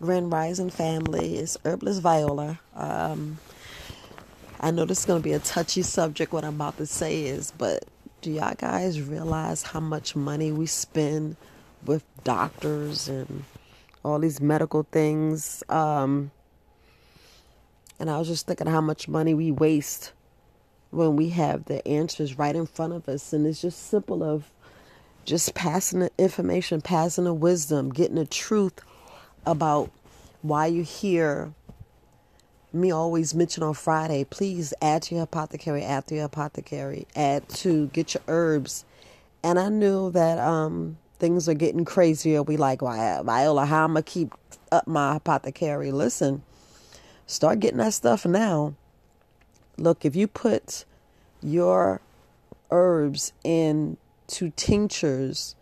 Grand Rising family. It's Herbalist Viola. Um, I know this is going to be a touchy subject, what I'm about to say is, but do y'all guys realize how much money we spend with doctors and all these medical things? Um, and I was just thinking how much money we waste when we have the answers right in front of us. And it's just simple of just passing the information, passing the wisdom, getting the truth about why you hear me always mention on Friday, please add to your apothecary, add to your apothecary, add to get your herbs. And I knew that um, things are getting crazier. We like, why, Viola, how am I keep up my apothecary? Listen, start getting that stuff now. Look, if you put your herbs into tinctures,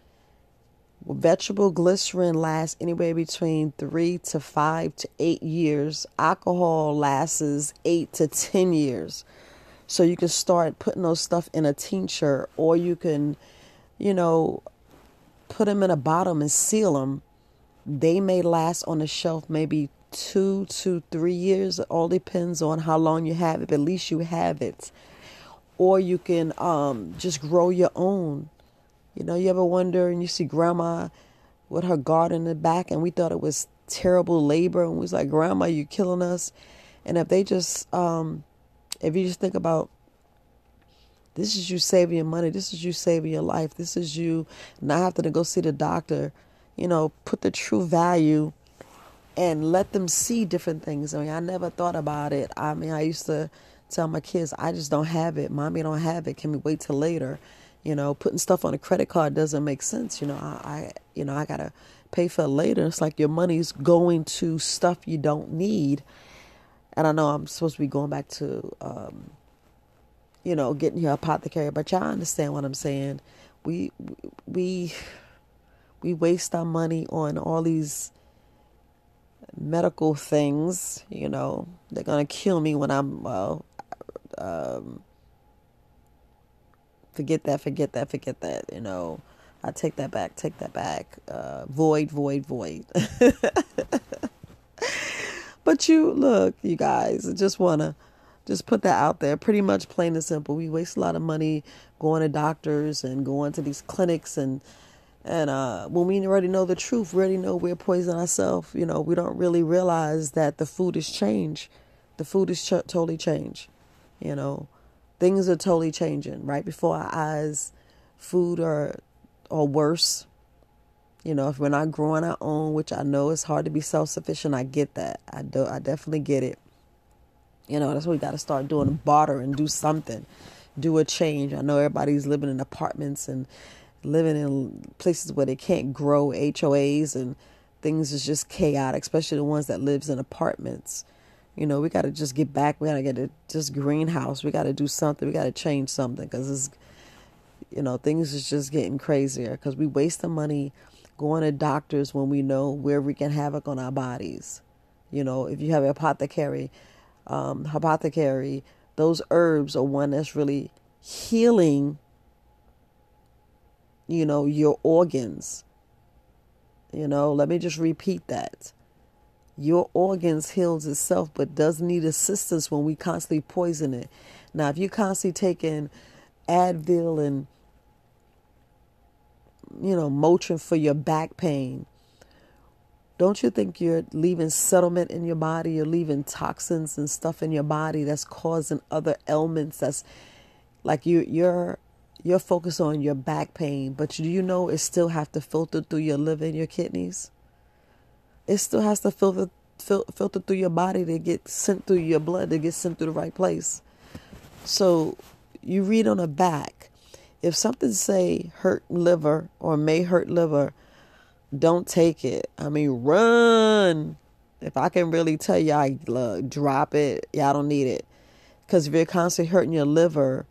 Vegetable glycerin lasts anywhere between three to five to eight years. Alcohol lasts eight to ten years. So you can start putting those stuff in a tincture, or you can, you know, put them in a bottle and seal them. They may last on the shelf maybe two to three years. It all depends on how long you have it, but at least you have it. Or you can um, just grow your own you know, you ever wonder and you see grandma with her garden in the back and we thought it was terrible labor and we was like, Grandma, you're killing us. And if they just um if you just think about this is you saving your money, this is you saving your life, this is you not having to go see the doctor, you know, put the true value and let them see different things. I mean, I never thought about it. I mean, I used to tell my kids, I just don't have it. Mommy don't have it. Can we wait till later? You know, putting stuff on a credit card doesn't make sense. You know, I, I you know, I gotta pay for it later. It's like your money's going to stuff you don't need. And I know I'm supposed to be going back to, um, you know, getting your apothecary, but y'all understand what I'm saying. We we we waste our money on all these medical things. You know, they're gonna kill me when I'm well. Um, forget that, forget that, forget that. You know, I take that back, take that back. Uh, void, void, void. but you look, you guys, I just wanna just put that out there. Pretty much plain and simple. We waste a lot of money going to doctors and going to these clinics and and uh, when we already know the truth, we already know we're poisoning ourselves. You know, we don't really realize that the food is changed. The food is ch- totally changed. You know, things are totally changing right before our eyes. Food or or worse. You know, if we're not growing our own, which I know is hard to be self sufficient, I get that. I do. I definitely get it. You know, that's what we got to start doing: barter and do something, do a change. I know everybody's living in apartments and living in places where they can't grow HOAs and things is just chaotic, especially the ones that lives in apartments. You know, we got to just get back. We got to get a just greenhouse. We got to do something. We got to change something because it's, you know, things is just getting crazier because we waste the money going to doctors when we know where we can wreaking havoc on our bodies. You know, if you have apothecary, um, apothecary, those herbs are one that's really healing, you know, your organs. You know, let me just repeat that your organs heals itself but does need assistance when we constantly poison it. Now if you're constantly taking advil and you know motrin for your back pain don't you think you're leaving settlement in your body? You're leaving toxins and stuff in your body that's causing other ailments that's like you you're you're focused on your back pain but do you know it still have to filter through your liver and your kidneys it still has to filter fil- filter through your body to get sent through your blood to get sent through the right place. So you read on the back, if something say hurt liver or may hurt liver, don't take it. I mean, run. If I can really tell y'all, look, drop it. Y'all don't need it. Because if you're constantly hurting your liver,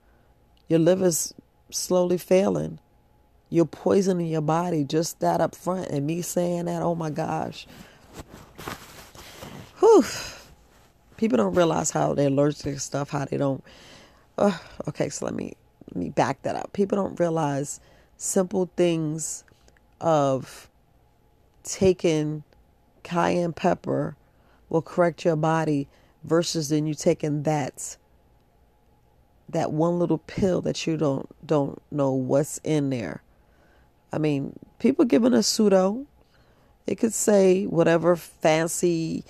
your liver's slowly failing. You're poisoning your body just that up front. And me saying that, oh my gosh. Whew. People don't realize how they're allergic to stuff, how they don't. Uh, okay, so let me let me back that up. People don't realize simple things of taking cayenne pepper will correct your body versus then you taking that that one little pill that you don't don't know what's in there. I mean, people giving a pseudo. It could say whatever fancy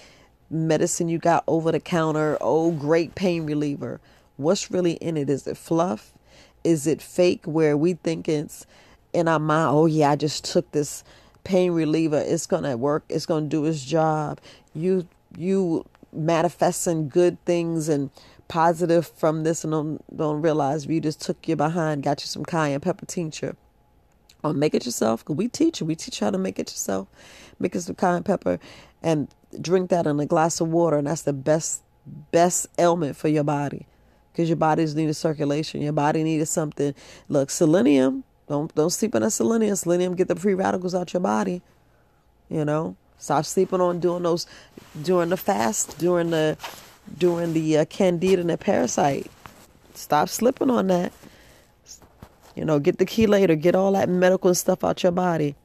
medicine you got over the counter. Oh, great pain reliever. What's really in it? Is it fluff? Is it fake? Where we think it's in our mind. Oh yeah, I just took this pain reliever. It's gonna work. It's gonna do its job. You you manifesting good things and positive from this and don't don't realize you just took your behind, got you some cayenne pepper tincture. Or make it yourself, because we teach you. We teach you how to make it yourself. Make it some cayenne pepper and drink that in a glass of water, and that's the best best ailment for your body. Because your body's needed circulation. Your body needed something. Look, selenium. Don't don't sleep on that selenium. Selenium get the free radicals out your body. You know. Stop sleeping on doing those during the fast, during the during the uh, candida and the parasite. Stop slipping on that. You know, get the chelator, get all that medical stuff out your body.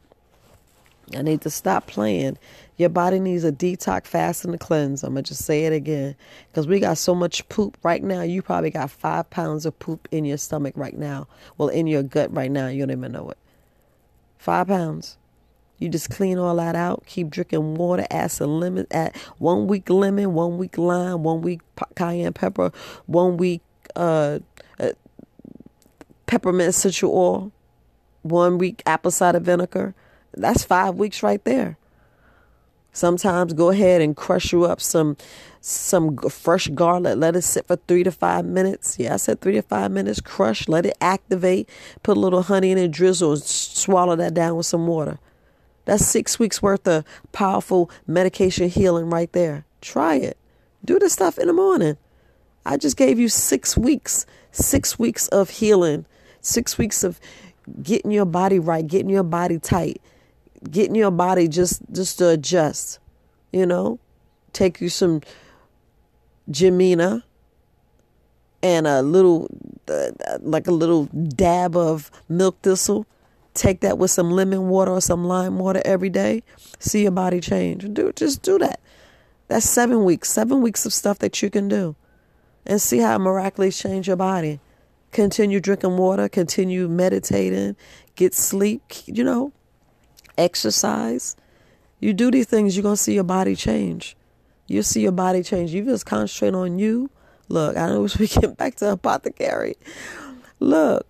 I need to stop playing. Your body needs a detox, fast, and a cleanse. I'm going to just say it again. Because we got so much poop right now. You probably got five pounds of poop in your stomach right now. Well, in your gut right now. You don't even know it. Five pounds. You just clean all that out. Keep drinking water. Add some lemon. Add one week lemon, one week lime, one week cayenne pepper, one week uh, peppermint essential oil, one week apple cider vinegar. That's five weeks right there. Sometimes go ahead and crush you up some some fresh garlic. Let it sit for three to five minutes. Yeah, I said three to five minutes. Crush. Let it activate. Put a little honey in it. Drizzle. And swallow that down with some water. That's six weeks worth of powerful medication healing right there. Try it. Do the stuff in the morning. I just gave you six weeks, six weeks of healing, six weeks of getting your body right, getting your body tight, getting your body just just to adjust. You know, take you some Jamina and a little, uh, like a little dab of milk thistle Take that with some lemon water or some lime water every day. See your body change. Do just do that. That's seven weeks. Seven weeks of stuff that you can do, and see how miraculously change your body. Continue drinking water. Continue meditating. Get sleep. You know, exercise. You do these things, you're gonna see your body change. You'll see your body change. You just concentrate on you. Look, I know we get back to apothecary. Look,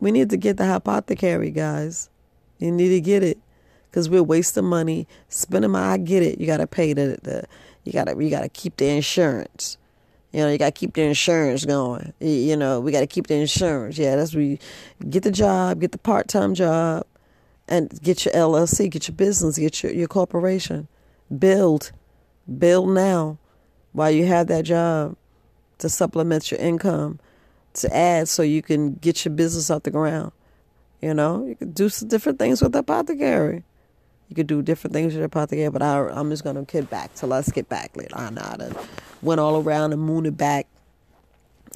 we need to get the apothecary, guys. You need to get it because we're wasting money, spending money. I get it. You got to pay the, the you got to you got to keep the insurance. You know, you got to keep the insurance going. You know, we got to keep the insurance. Yeah, that's we get the job, get the part time job, and get your LLC, get your business, get your, your corporation. Build, build now while you have that job to supplement your income to add so you can get your business off the ground. You know, you can do some different things with the apothecary. You could do different things with the apothecary, but I, am just going to get back to let's get back later. I know I went all around and mooned it back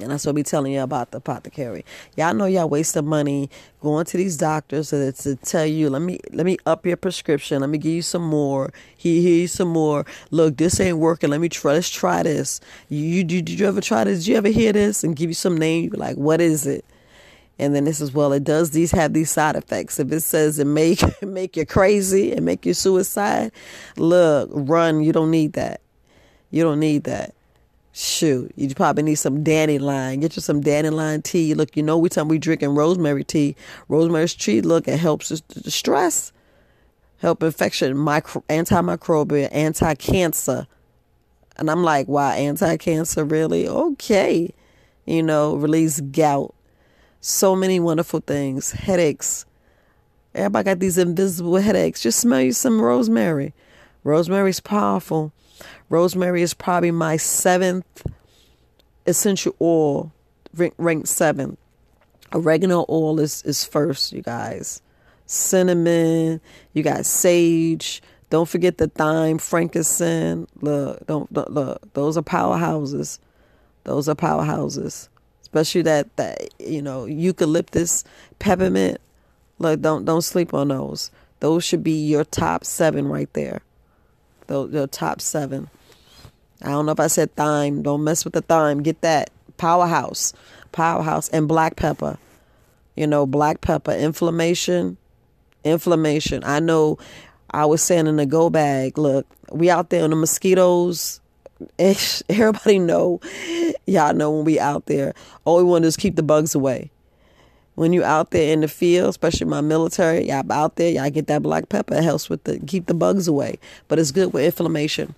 and that's what we telling you about the apothecary. Y'all know y'all waste wasting money going to these doctors to, to tell you, let me let me up your prescription. Let me give you some more. Here, you some more. Look, this ain't working. Let me try. Let's try this. You, you did you ever try this? Did you ever hear this? And give you some name. You be like, what is it? And then this is well, it does these have these side effects. If it says it make make you crazy and make you suicide, look, run. You don't need that. You don't need that. Shoot, you probably need some dandelion. Get you some dandelion tea. Look, you know, we time we drinking rosemary tea. Rosemary's tea, look, it helps the stress, help infection, micro, antimicrobial, anti-cancer. And I'm like, wow, anti-cancer, really? Okay. You know, release gout. So many wonderful things. Headaches. Everybody got these invisible headaches. Just smell you some rosemary. Rosemary's powerful. Rosemary is probably my seventh essential oil, ranked seventh. Oregano oil is, is first, you guys. Cinnamon, you got sage. Don't forget the thyme, frankincense. Look, don't, don't look. Those are powerhouses. Those are powerhouses. Especially that that you know eucalyptus, peppermint. Look, don't don't sleep on those. Those should be your top seven right there. The, the top seven. I don't know if I said thyme. Don't mess with the thyme. Get that powerhouse, powerhouse, and black pepper. You know, black pepper, inflammation, inflammation. I know. I was saying in the go bag. Look, we out there in the mosquitoes. Everybody know, y'all know when we out there. All we want to is keep the bugs away when you out there in the field, especially my military, y'all out there, y'all get that black pepper. It helps with the keep the bugs away. But it's good with inflammation.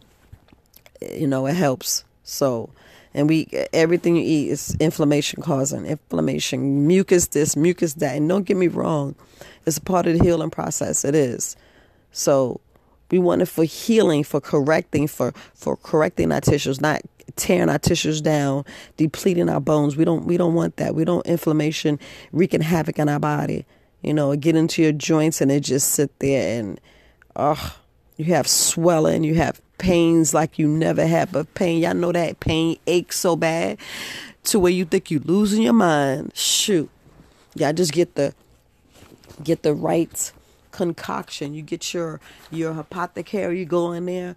You know, it helps. So and we everything you eat is inflammation causing inflammation mucus this mucus that and don't get me wrong it's a part of the healing process it is so we want it for healing for correcting for for correcting our tissues not tearing our tissues down, depleting our bones. We don't we don't want that. We don't inflammation wreaking havoc in our body. You know, get into your joints and it just sit there and oh you have swelling, you have pains like you never had but pain. Y'all know that pain aches so bad to where you think you're losing your mind. Shoot. Y'all just get the get the right concoction. You get your your apothecary, you go in there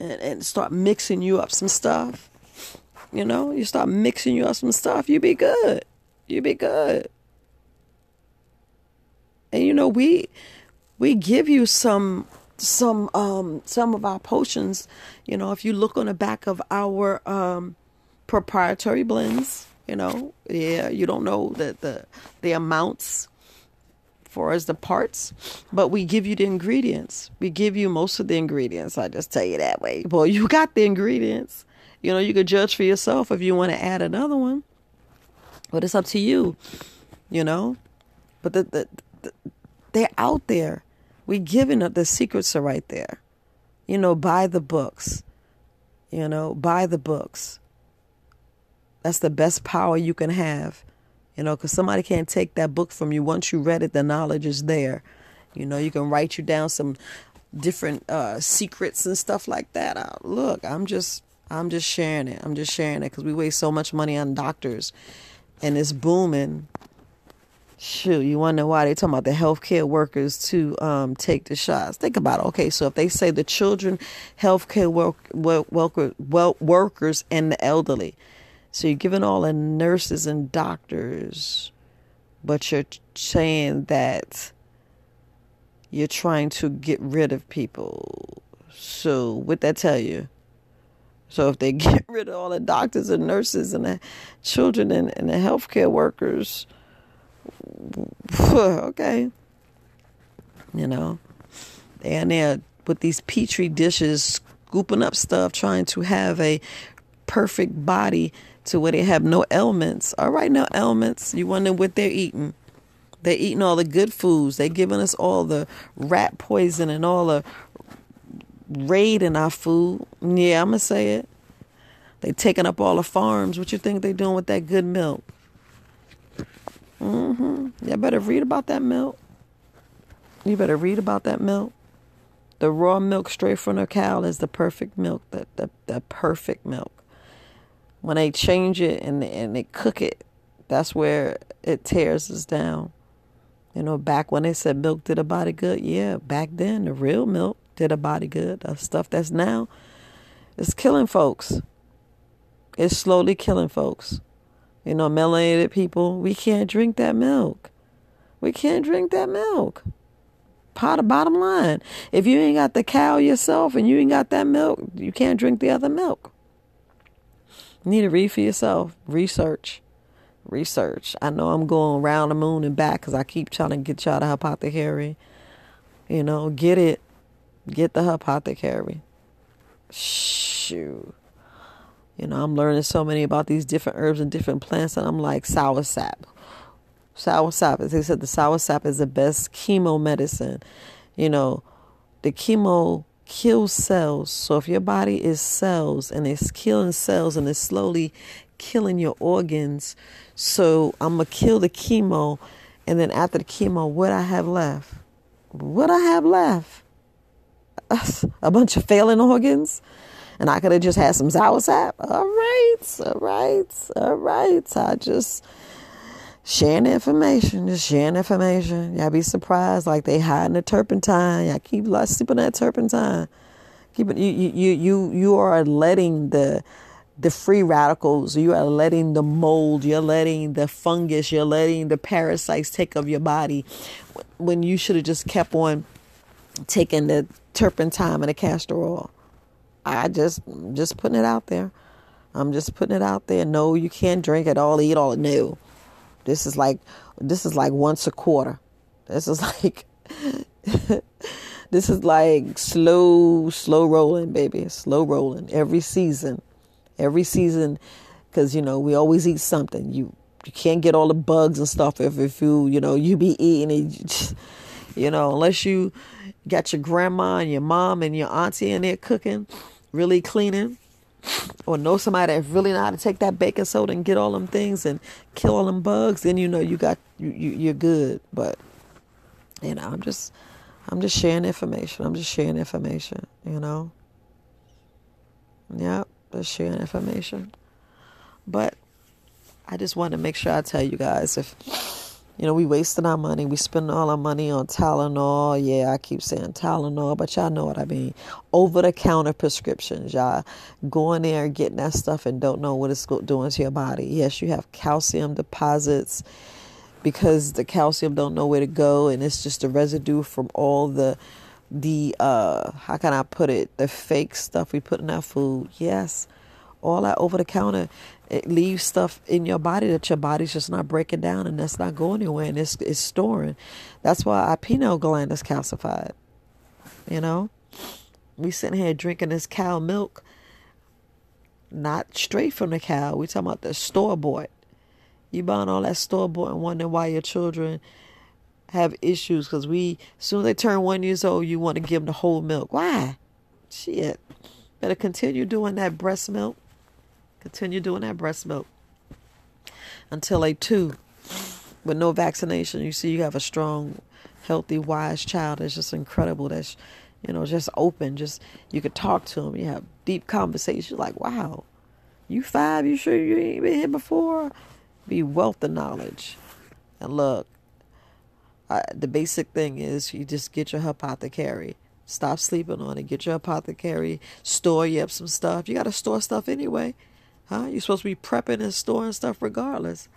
and, and start mixing you up some stuff. You know, you start mixing you up some stuff, you be good. You be good. And you know, we we give you some some um some of our potions. You know, if you look on the back of our um proprietary blends, you know, yeah, you don't know the the, the amounts far as the parts, but we give you the ingredients. We give you most of the ingredients. I just tell you that way. Well, you got the ingredients. You know, you could judge for yourself if you want to add another one, but it's up to you. You know, but the, the, the they're out there. We giving up the secrets are right there. You know, buy the books. You know, buy the books. That's the best power you can have you know, because somebody can't take that book from you. Once you read it, the knowledge is there. You know, you can write you down some different uh, secrets and stuff like that. Uh, look, I'm just, I'm just sharing it. I'm just sharing it because we waste so much money on doctors, and it's booming. Shoot, you wonder why they talking about the healthcare workers to um, take the shots? Think about it. Okay, so if they say the children, healthcare work, work, well, workers, and the elderly, so you're giving all the nurses and doctors, but you're saying that you're trying to get rid of people. So what that tell you? So if they get rid of all the doctors and nurses and the children and, and the healthcare workers, okay, you know, and they're with these petri dishes scooping up stuff, trying to have a perfect body to where they have no ailments. All right, no ailments. You wonder what they're eating. They're eating all the good foods. They're giving us all the rat poison and all the raid in our food. Yeah, I'm gonna say it. They taking up all the farms. What you think they doing with that good milk? Mm-hmm. You better read about that milk. You better read about that milk. The raw milk straight from the cow is the perfect milk. The, the, the perfect milk when they change it and and they cook it, that's where it tears us down. You know, back when they said milk did a body good, yeah, back then the real milk did a body good. The stuff that's now is killing folks. It's slowly killing folks. You know, melanated people, we can't drink that milk. We can't drink that milk. Part of bottom line. If you ain't got the cow yourself and you ain't got that milk, you can't drink the other milk. Need to read for yourself. Research. Research. I know I'm going around the moon and back because I keep trying to get y'all the apothecary. You know, get it. Get the apothecary. Shoot. You know, I'm learning so many about these different herbs and different plants, and I'm like, soursop. Sour sap, as they said, the soursop is the best chemo medicine. You know, the chemo kills cells. So if your body is cells and it's killing cells and it's slowly killing your organs, so I'm gonna kill the chemo, and then after the chemo, what I have left? What I have left? A bunch of failing organs, and I could have just had some soursop. All right, all right, all right. I just sharing information, just sharing information. Y'all be surprised, like they hiding the turpentine. Y'all keep like sleeping that turpentine. Keep it, you, you, you, you are letting the the free radicals, you are letting the mold, you're letting the fungus, you're letting the parasites take of your body when you should have just kept on taking the turpentine and the castor oil. I just just putting it out there. I'm just putting it out there. No, you can't drink it all, eat all. No, this is like this is like once a quarter. This is like this is like slow, slow rolling, baby. Slow rolling every season every season because you know we always eat something you you can't get all the bugs and stuff if, if you you know you be eating it you know unless you got your grandma and your mom and your auntie in there cooking really cleaning or know somebody that really know how to take that baking soda and get all them things and kill all them bugs then you know you got you, you you're good. But you know i'm just i'm just sharing information. I'm just sharing information you know? Yep just sharing information. But I just want to make sure I tell you guys if you know we wasting our money, we spending all our money on Tylenol. Yeah, I keep saying Tylenol, but y'all know what I mean. Over the counter prescriptions, y'all going there getting that stuff and don't know what it's doing to your body. Yes, you have calcium deposits because the calcium don't know where to go, and it's just a residue from all the the uh how can I put it the fake stuff we put in our food yes all that over the counter it leaves stuff in your body that your body's just not breaking down and that's not going anywhere and it's, it's storing that's why our pineal gland is calcified you know we sitting here drinking this cow milk not straight from the cow we talking about the store bought you buying all that store bought and wondering why your children have issues because we, soon as they turn one years old, you want to give them the whole milk. Why? Shit. Better continue doing that breast milk. Continue doing that breast milk until they two with no vaccination. You see, you have a strong, healthy, wise child. It's just incredible. That's, you know, just open. Just you could talk to them. You have deep conversations. Like, wow, you five? You sure you ain't been here before? Be wealth of knowledge. And look, uh, the basic thing is you just get your apothecary. Stop sleeping on it. Get your apothecary. Store you up some stuff. You got to store stuff anyway. Huh? You're supposed to be prepping and storing stuff regardless.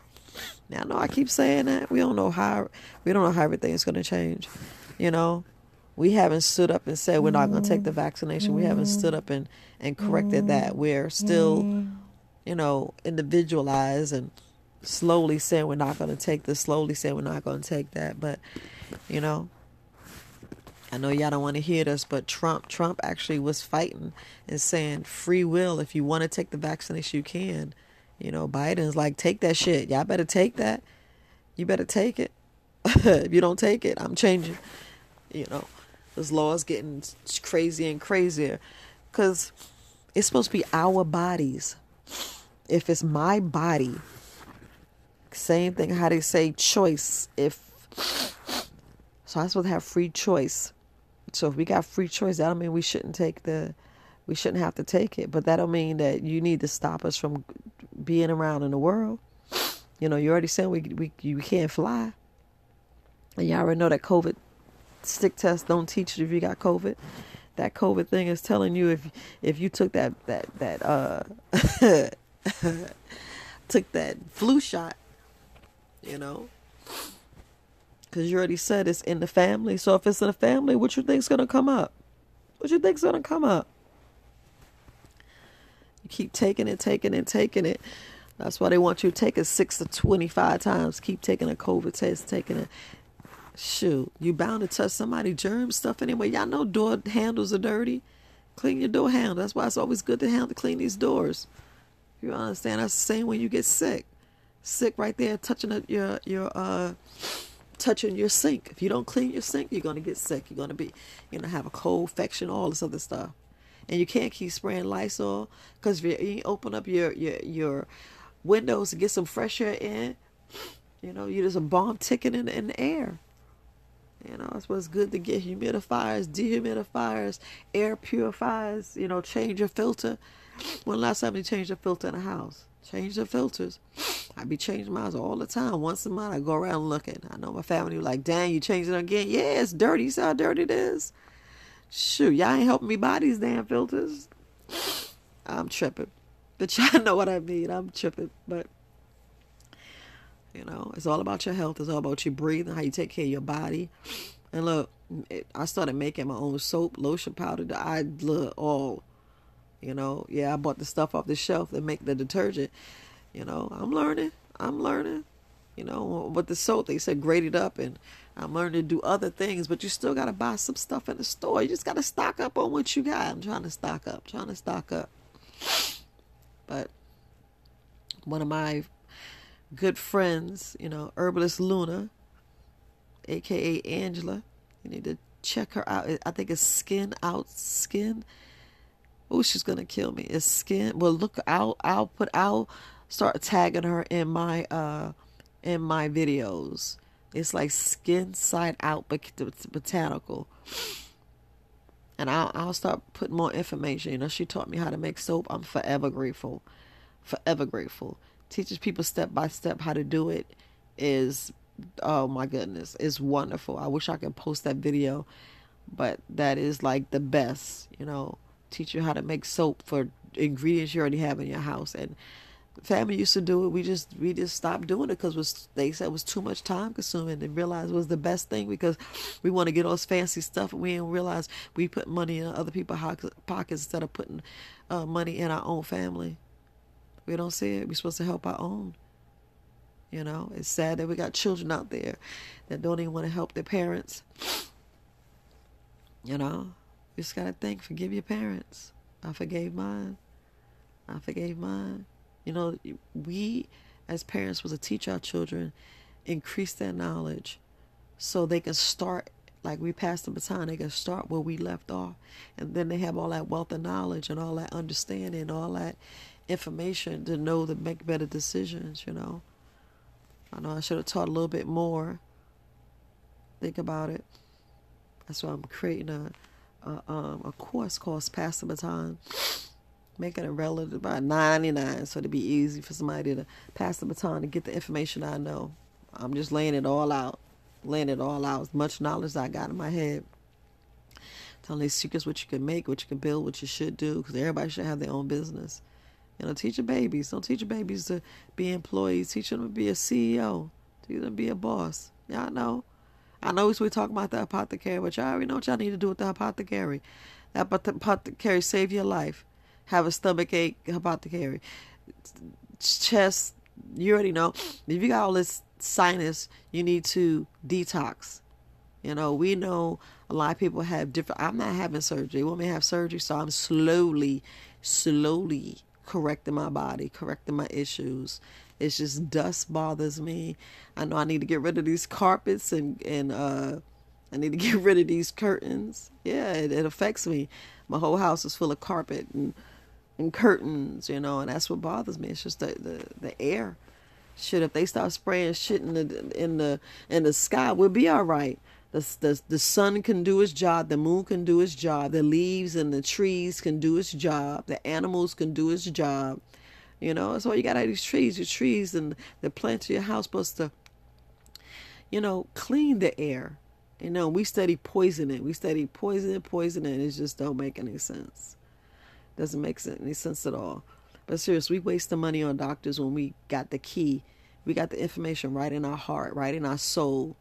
Now, I know I keep saying that. We don't know how we don't know how everything's going to change. You know, we haven't stood up and said we're not going to take the vaccination. We haven't stood up and and corrected that. We're still, you know, individualized and slowly saying we're not going to take this, slowly saying we're not going to take that. But, you know, I know y'all don't want to hear this, but Trump, Trump actually was fighting and saying free will. If you want to take the vaccination, you can. You know, Biden's like, take that shit. Y'all better take that. You better take it. if you don't take it, I'm changing. You know, this law is getting crazier and crazier because it's supposed to be our bodies. If it's my body same thing how they say choice. If so, I'm supposed to have free choice. So if we got free choice, that don't mean we shouldn't take the, we shouldn't have to take it. But that don't mean that you need to stop us from being around in the world. You know, you already said we we you can't fly, and you already know that COVID stick test don't teach you if you got COVID. That COVID thing is telling you if if you took that that that uh took that flu shot you know because you already said it's in the family. So if it's in the family what you think's gonna come up? What you think's gonna come up? You keep taking it taking it taking it. That's why they want you to take it six to 25 times. Keep taking a covid test taking it shoot you bound to touch somebody germ stuff anyway. Y'all know door handles are dirty. Clean your door handle. That's why it's always good to handle clean these doors. You understand? That's the same when you get sick. Sick right there touching your your uh touching your sink. If you don't clean your sink, you're gonna get sick. You're gonna be you're gonna have a cold infection, all this other stuff. And you can't keep spraying Lysol because if you open up your your your windows to get some fresh air in, you know, you just a bomb ticking in, in the air. You know, it's what's good to get humidifiers, dehumidifiers, air purifiers, you know, change your filter. When last time you changed a filter in a house? Change the filters. I be changing mine all the time. Once a month, I go around looking. I know my family like, dang, you changing again? Yeah, it's dirty. You see how dirty it is? Shoot, y'all ain't helping me buy these damn filters. I'm tripping. But y'all know what I mean. I'm tripping. But, you know, it's all about your health. It's all about your breathing, how you take care of your body. And look, it, I started making my own soap, lotion, powder. I look all, you know, yeah, I bought the stuff off the shelf to make the detergent. You know, I'm learning. I'm learning. You know, but the soap, they said grade it up and I'm learning to do other things, but you still got to buy some stuff in the store. You just got to stock up on what you got. I'm trying to stock up, trying to stock up. But one of my good friends, you know, Herbalist Luna, aka Angela, you need to check her out. I think it's Skin Out Skin. Oh, she's gonna kill me. It's Skin. Well, look, I'll I'll put I'll start tagging her in my uh in my videos it's like skin side out but botanical. And I'll, I'll start putting more information. You know, she taught me how to make soap. I'm forever grateful. Forever grateful. Teaches people step by step how to do it is, oh my goodness, it's wonderful. I wish I could post that video, but that is like the best, you know, teach you how to make soap for ingredients you already have in your house. And family used to do it. We just we just stopped doing it because they said it was too much time consuming and realized it was the best thing because we want to get all this fancy stuff and we didn't realize we put money in other people's pockets instead of putting uh, money in our own family. We don't see it. We're supposed to help our own. You know, it's sad that we got children out there that don't even want to help their parents. You know, you just gotta think, forgive your parents. I forgave mine. I forgave mine. You know, we as parents was to teach our children, increase their knowledge so they can start like we passed the baton, they can start where we left off. And then they have all that wealth of knowledge and all that understanding, all that information to know to make better decisions, you know. I know I should have taught a little bit more. Think about it. That's why I'm creating a a, um, a course called Pass the Baton making it relative about 99 so it'd be easy for somebody to pass the baton and get the information I know. I'm just laying it all out, laying it all out, as much knowledge as I got in my head. Telling these secrets what you can make, what you can build, what you should do, because everybody should have their own business. You know, teach your babies. Don't teach your babies to be employees. Teach them to be a CEO. Teach them to be a boss. Y'all know. I know we talk about the apothecary, but y'all already know what y'all need to do with the apothecary. That apothecary save your life have a stomach ache, apothecary. Chest, you already know. If you got all this sinus, you need to detox. You know, we know a lot of people have different. I'm not having surgery. To have surgery? So I'm slowly, slowly correcting my body, correcting my issues. It's just dust bothers me. I know I need to get rid of these carpets and and uh, I need to get rid of these curtains. Yeah, it, it affects me. My whole house is full of carpet and and curtains, you know, and that's what bothers me. It's just the the, the air. Shit, if they start spraying shit in the in the in the sky, we'll be all right. The, the the sun can do its job. The moon can do its job. The leaves and the trees can do its job. The animals can do its job. You know, why you got all these trees. Your trees and the plants of your house supposed to, you know, clean the air. You know, we study poisoning. We study poisoning, poisoning. It just don't make any sense. Doesn't make any sense at all. But seriously, we waste the money on doctors when we got the key. We got the information right in our heart, right in our soul.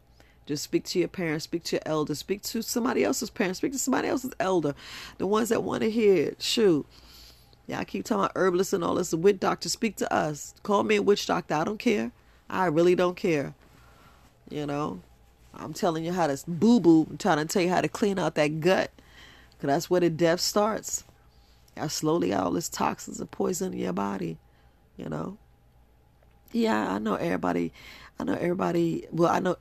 Just speak to your parents, speak to your elders, speak to somebody else's parents, speak to somebody else's elder. The ones that want to hear it. Shoot. Yeah, I keep talking about herbalists and all this. Witch doctor, speak to us. Call me a witch doctor. I don't care. I really don't care. You know, I'm telling you how to boo boo. I'm trying to tell you how to clean out that gut. Because that's where the death starts. I slowly got all this toxins and poison in your body, you know. Yeah, I know everybody. I know everybody. Well, I know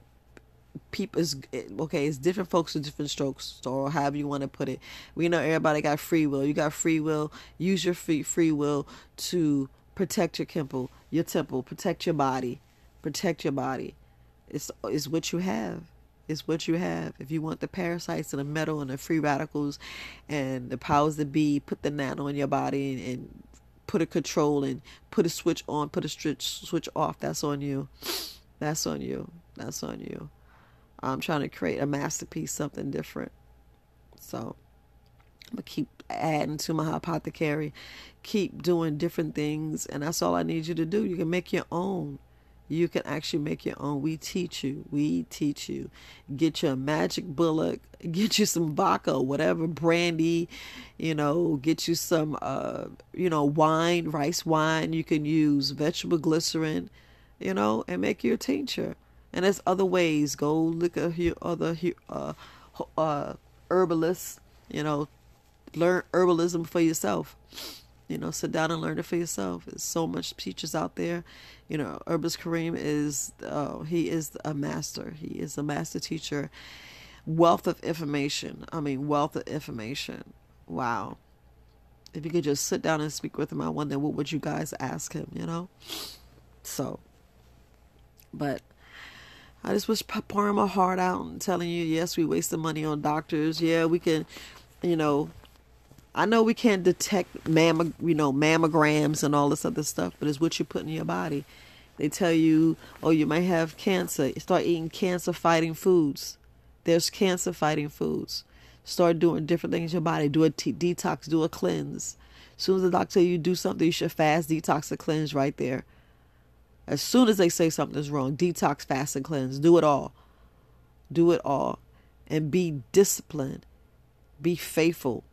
people is okay. It's different folks with different strokes, or however you want to put it. We know everybody got free will. You got free will. Use your free free will to protect your temple, your temple, protect your body, protect your body. It's it's what you have it's what you have. If you want the parasites and the metal and the free radicals and the powers that be, put the nano in your body and, and put a control and put a switch on, put a switch switch off. That's on you. That's on you. That's on you. I'm trying to create a masterpiece, something different. So I'm gonna keep adding to my apothecary, keep doing different things, and that's all I need you to do. You can make your own. You can actually make your own. We teach you. We teach you. Get your magic bullet. Get you some vodka, whatever brandy. You know, get you some, uh, you know, wine, rice wine. You can use vegetable glycerin. You know, and make your tincture. And there's other ways. Go look at your other uh, uh, herbalists. You know, learn herbalism for yourself. You know, sit down and learn it for yourself. There's so much teachers out there. You know, Herbalist Kareem is uh, he is a master. He is a master teacher. Wealth of information. I mean, wealth of information. Wow. If you could just sit down and speak with him, I wonder what would you guys ask him. You know. So, but I just was pouring my heart out and telling you, yes, we wasted money on doctors. Yeah, we can, you know, I know we can't detect mammo, you know, mammograms and all this other stuff, but it's what you put in your body. They tell you, oh, you might have cancer. Start eating cancer fighting foods. There's cancer fighting foods. Start doing different things in your body. Do a t- detox, do a cleanse. As soon as the doctor you do something, you should fast, detox, and cleanse right there. As soon as they say something's wrong, detox, fast, and cleanse. Do it all. Do it all. And be disciplined. Be faithful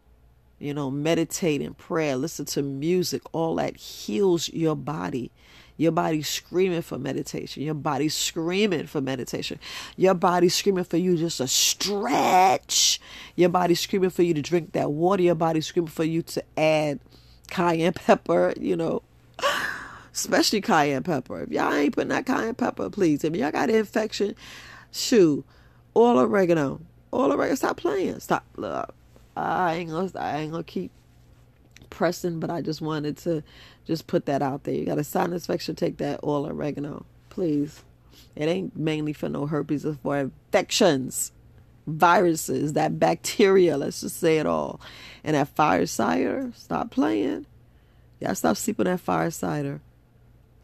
you know, meditate in prayer, listen to music, all that heals your body. Your body's screaming for meditation. Your body's screaming for meditation. Your body's screaming for you just to stretch. Your body's screaming for you to drink that water. Your body's screaming for you to add cayenne pepper, you know, especially cayenne pepper. If y'all ain't putting that cayenne pepper, please. If y'all got an infection, shoo, all oregano. All oregano. Stop playing. Stop. Look, I ain't gonna I ain't gonna keep pressing, but I just wanted to just put that out there. You got a sinus infection, take that all oregano, please. It ain't mainly for no herpes, it's for infections, viruses, that bacteria. Let's just say it all. And that fire cider, stop playing. Y'all stop sleeping that fire cider.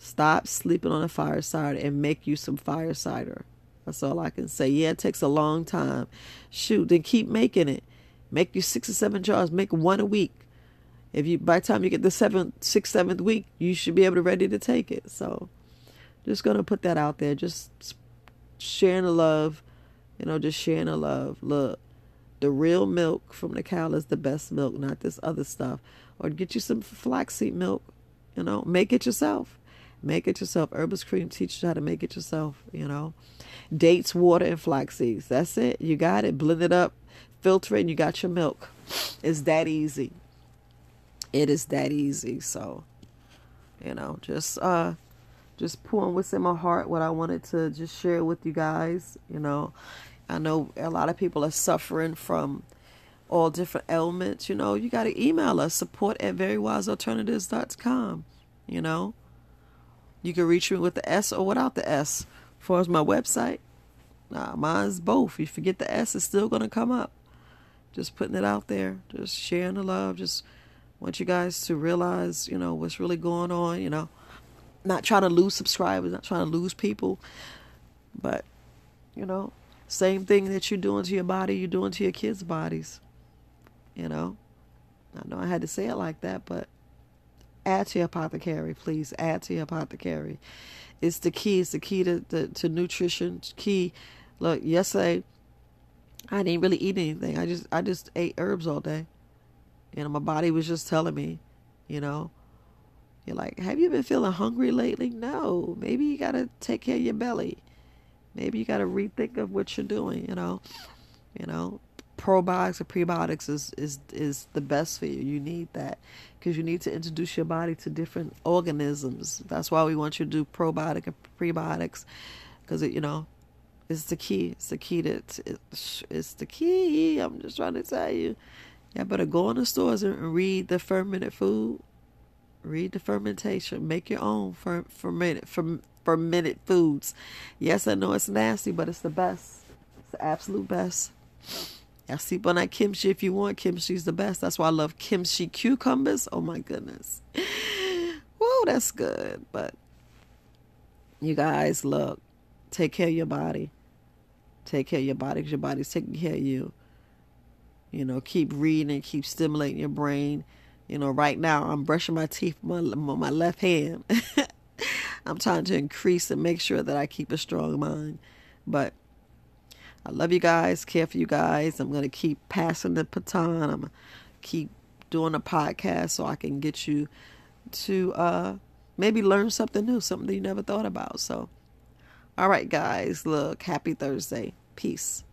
Stop sleeping on a fire cider and make you some fire cider. That's all I can say. Yeah, it takes a long time. Shoot, then keep making it. Make you six or seven jars. Make one a week. If you by the time you get the seventh, sixth, seventh week, you should be able to ready to take it. So, just gonna put that out there. Just sharing the love, you know, just sharing the love. Look, the real milk from the cow is the best milk, not this other stuff. Or get you some flaxseed milk. You know, make it yourself. Make it yourself. Herbalist Kareem teaches you how to make it yourself. You know, dates, water, and flax seeds. That's it. You got it. Blend it up filter it and you got your milk. It's that easy. It is that easy. So, you know, just uh just pouring what's in my heart, what I wanted to just share with you guys, you know. I know a lot of people are suffering from all different ailments, you know, you got to email us support at verywisealternatives.com, you know. You can reach me with the S or without the S. As far as my website, nah, mine's both. You forget the S, it's still going to come up just putting it out there, just sharing the love. Just want you guys to realize, you know, what's really going on. You know, not trying to lose subscribers, not trying to lose people, but you know, same thing that you're doing to your body, you're doing to your kids' bodies. You know, I know I had to say it like that, but add to your apothecary, please. Add to your apothecary. It's the key. It's the key to, to, to nutrition. Key. Look, yesterday I didn't really eat anything. I just I just ate herbs all day. You know, my body was just telling me, you know, you're like, have you been feeling hungry lately? No. Maybe you gotta take care of your belly. Maybe you gotta rethink of what you're doing, you know. You know, probiotics or prebiotics is is is the best for you. You need that because you need to introduce your body to different organisms. That's why we want you to do probiotic and prebiotics because you know, it's the key. It's the key to, it's, it's the key. I'm just trying to tell you. Yeah, better go in the stores and read the fermented food. Read the fermentation. Make your own fer- fermented ferm- fermented foods. Yes, I know it's nasty, but it's the best. It's the absolute best. Yeah, sleep on that kimchi if you want. Kimchi's the best. That's why I love kimchi cucumbers. Oh my goodness. Whoa, that's good. But you guys, look, take care of your body. Take care of your body because your body's taking care of you. You know, keep reading, and keep stimulating your brain. You know, right now I'm brushing my teeth with my, my left hand. I'm trying to increase and make sure that I keep a strong mind. But I love you guys, care for you guys. I'm going to keep passing the baton. I'm going to keep doing a podcast so I can get you to uh, maybe learn something new, something that you never thought about. So, all right, guys, look, happy Thursday. Peace.